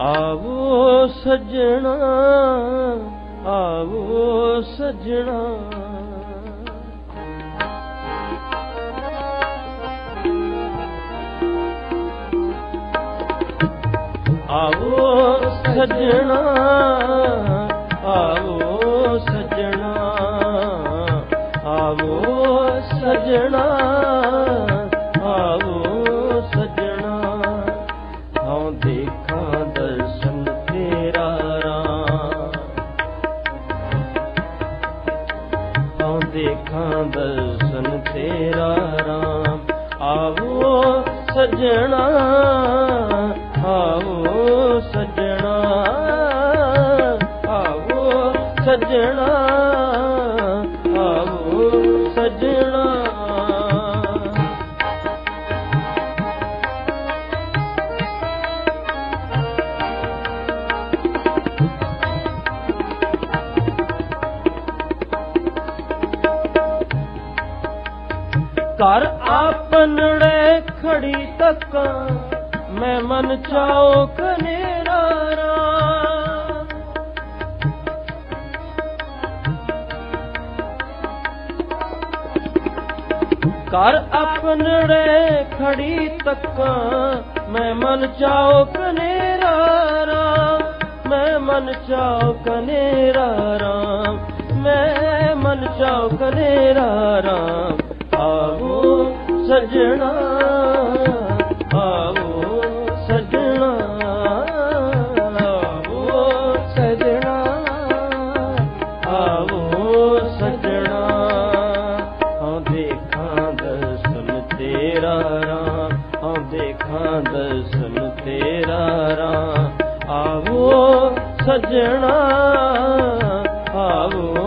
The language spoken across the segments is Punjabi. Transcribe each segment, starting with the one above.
ਆਵੋ ਸਜਣਾ ਆਵੋ ਸਜਣਾ। ਆਵੋ ਸਜਣਾ ਆਵੋ ਸਜਣਾ ਆਵੋ ਸਜਣਾ। ਸਜਣਾ ਆਵੋ ਸਜਣਾ ਆਵੋ ਸਜਣਾ। ਘਰ ਆਪਨੜੇ ਖੜੀ ਤੱਕਾਂ, ਮੈਂ ਮਨ ਚਾਉ ਕਨੇਰਾ ਰਾਮ ਘਰ ਆਪਨੜੇ ਖੜੀ ਤੱਕਾਂ, ਮੈਂ ਮਨ ਚਾਉ ਕਨੇਰਾ ਰਾਮ ਮੈਂ ਮਨ ਚਾਉ ਕਨੇਰਾ ਰਾਮ ਮੈਂ ਮਨ ਚਾਉ ਕਨੇਰਾ ਰਾਮ ਆਵੋ ਸਜਣਾ ਆਵੋ ਸਜਣਾ ਆਵੋ ਸਜਣਾ ਆਵੋ ਸਜਣਾ। ਹਾਂ ਦੇਖਾਂ ਦਰਸ਼ਨ ਤੇਰਾ ਰਾਮ ਹਾਂ ਦੇਖਾਂ ਦਰਸ਼ਨ ਤੇਰਾ ਰਾਮ। ਆਵੋ ਸਜਣਾ, ਆਵੋ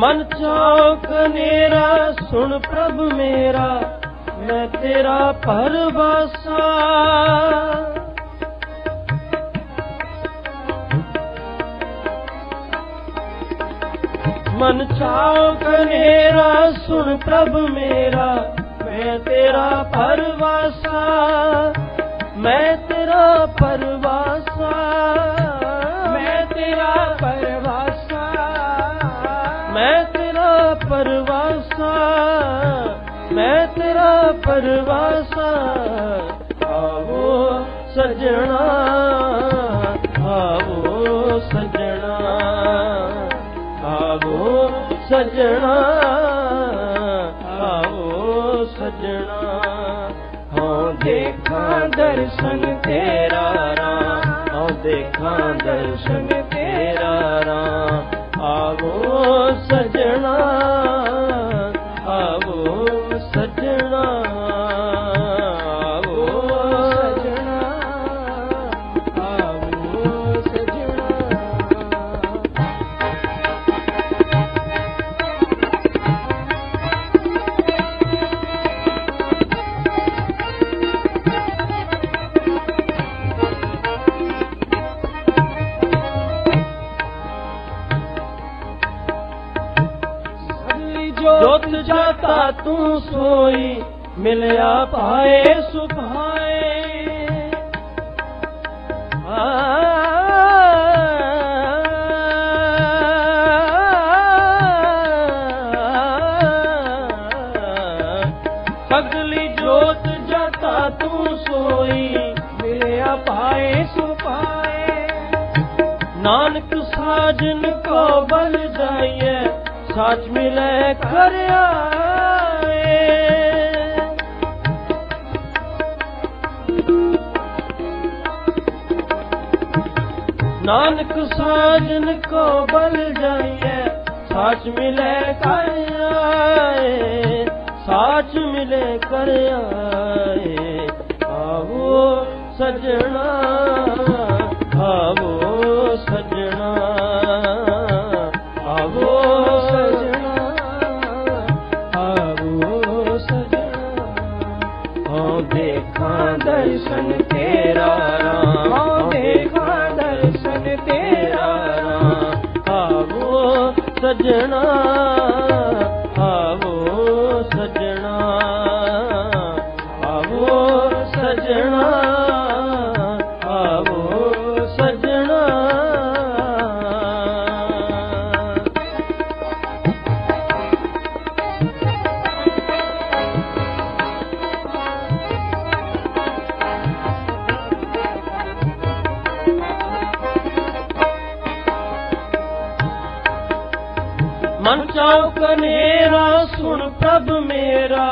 ਮਨ ਚੌਕ ਨੇਰਾ, ਸੁਣ ਪ੍ਰਭ ਮੇਰਾ, ਮੈਂ ਤੇਰਾ ਪਰਵਾਸਾ ਮਨ ਚੌਕ ਨੇਰਾ, ਸੁਣ ਪ੍ਰਭ ਮੇਰਾ, ਮੈਂ ਤੇਰਾ ਪਰਵਾਸਾ ਮੈਂ ਤੇਰਾ ਪਰਵਾਸਾ ਮੈਂ ਤੇਰਾ ਪਰਵਾਸਾ ਮੈਂ ਤੇਰਾ ਪਰਵਾਸਾ, ਮੈਂ ਤੇਰਾ ਪਰਵਾਸਾ, ਆਵੋ ਸਜਣਾ ਆਵੋ ਸਜਣਾ ਆਵੋ ਸਜਣਾ ਆਵੋ ਸਜਣਾ। ਹਾਂ ਦੇਖਾਂ ਦਰਸ਼ਨ ਤੇਰਾ ਰਾਮ ਹਾਂ ਦੇਖਾਂ ਦਰਸ਼ਨ ਤੇਰਾ ਰਾਮ ਆਵੋ ਸਜਣਾ। ਜੋਤ ਜਾਤਾ ਤੂੰ ਸੋਈ, ਮਿਲਿਆ ਪਾਏ ਸੁਭਾਏ। ਸਗਲੀ ਜੋਤ ਜਾਤਾ ਤੂੰ ਸੋਈ, ਮਿਲਿਆ ਪਾਏ ਸੁਭਾਏ। ਨਾਨਕ ਸਾਜਨ ਕੋ ਬਲ ਜਾਈਏ ਸੱਚ ਮਿਲੇ ਕਰ ਆਏ ਨਾਨਕ ਸਾਜਨ ਕੋ ਬਲ ਜਾਈਏ ਸੱਚ ਮਿਲੇ ਕਰ ਆਏ ਸੱਚ ਮਿਲੇ ਕਰ ਆਏ ਆਵੋ ਸਜਣਾ ಸಜ್ಜನಾ ਮਨ ਚਾਉ ਕਨੇਰਾ, ਸੁਣ ਪ੍ਰਭ ਮੇਰਾ,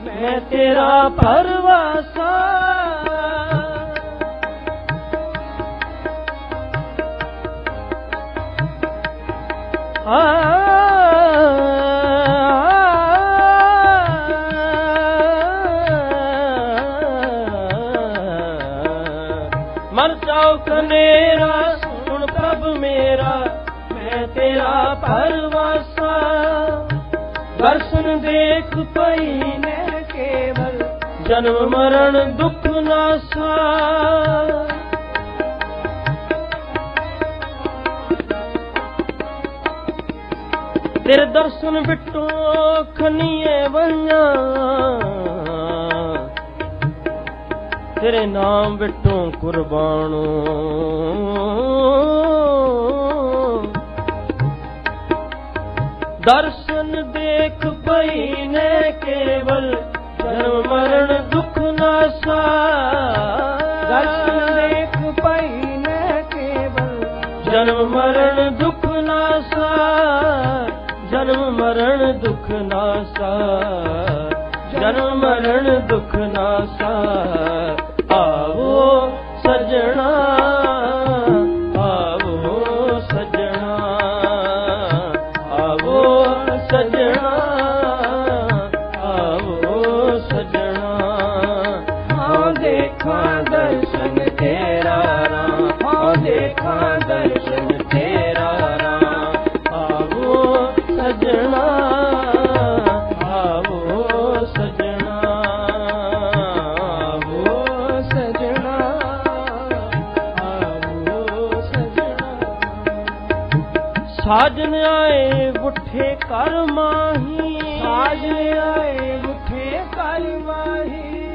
ਮੈਂ ਤੇਰਾ ਪਰਵਾਸਾ। ਮਨ ਚਾਉ ਕਨੇਰਾ, ਸੁਣ ਪ੍ਰਭ ਮੇਰਾ, ਮੈਂ ਤੇਰਾ ਪਰਵਾਸਾ। ਦੇਖ ਪਈ ਨੇ ਕੇਵਲ ਜਨਮ, ਮਰਨ, ਦੁੱਖ, ਨਾਸਾ। ਤੇਰੇ ਦਰਸ਼ਨ ਬਿਟੋ ਖਨੀਏ ਵਈਆਂ। ਤੇਰੇ ਨਾਮ ਬਿਟੋ ਕੁਰਬਾਨੋ। ਦਰਸ਼ਨ ਦੇਖ ਪਈ ਨੇ। ਕੇਵਲ ਜਨਮ ਮਰਨ ਦੁੱਖ ਨਾਸਾ ਦਰਸ਼ਨ ਦੇਖ ਪਈ ਨੇ ਕੇਵਲ ਜਨਮ ਮਰਨ ਦੁੱਖ ਨਾਸਾ ਜਨਮ ਮਰਨ ਦੁੱਖ ਨਾਸਾ ਜਨਮ ਮਰਨ ਦੁੱਖ ਨਾਸਾ ਸਾਜਨ ਆਏ ਬੁੱਠੇ ਕਰ ਮਾਹੀ। ਸਾਜ ਆਏ ਉਠੇ ਕਾਲੀ ਮਾਹੀ।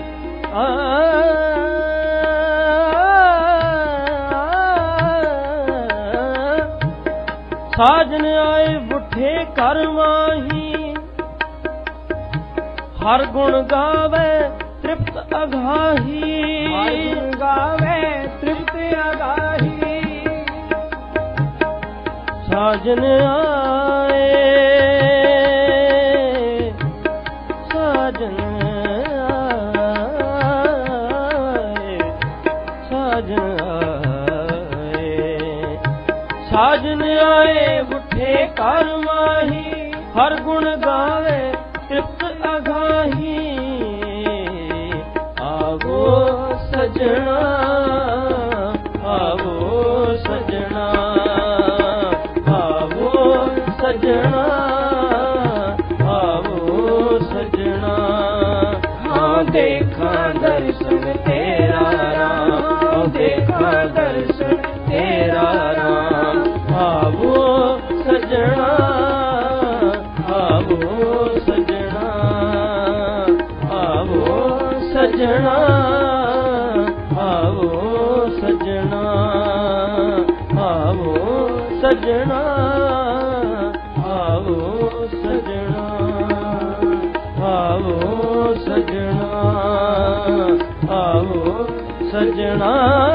ਸਾਜਨ ਆਏ ਬੁੱਠੇ ਕਰ ਮਾਹੀ। ਹਰ ਗੁਣ ਗਾਵੇ ਤ੍ਰਿਪਤ ਅਗਾਹੀ। ਆਈ ਗਾਵੇ ਸਾਜਨ ਆਏ। ਸਾਜਨ ਆਏ। ਸਾਜਨ ਆਏ। ਸਾਜਨ ਆਏ ਬੁੱਠੇ ਕਰ ਮਾਹੀ। ਹਰ ਗੁਣ ਗਾਵੇ ਤ੍ਰਿਪਤ ਅਗਾਹੀ। ਆਵੋ ਸਜਣਾ। ਦੇਖਾਂ ਦਰਸ਼ਨ ਤੇਰਾ ਰਾਮ ਹਾਂ ਦੇਖਾਂ ਦਰਸ਼ਨ ਤੇਰਾ ਰਾਮ। ਆਵੋ ਸਜਣਾ ਆਵੋ ਸਜਣਾ ਆਵੋ ਸਜਣਾ ਆਵੋ ਸਜਣਾ ਆਵੋ ਸਜਣਾ। ना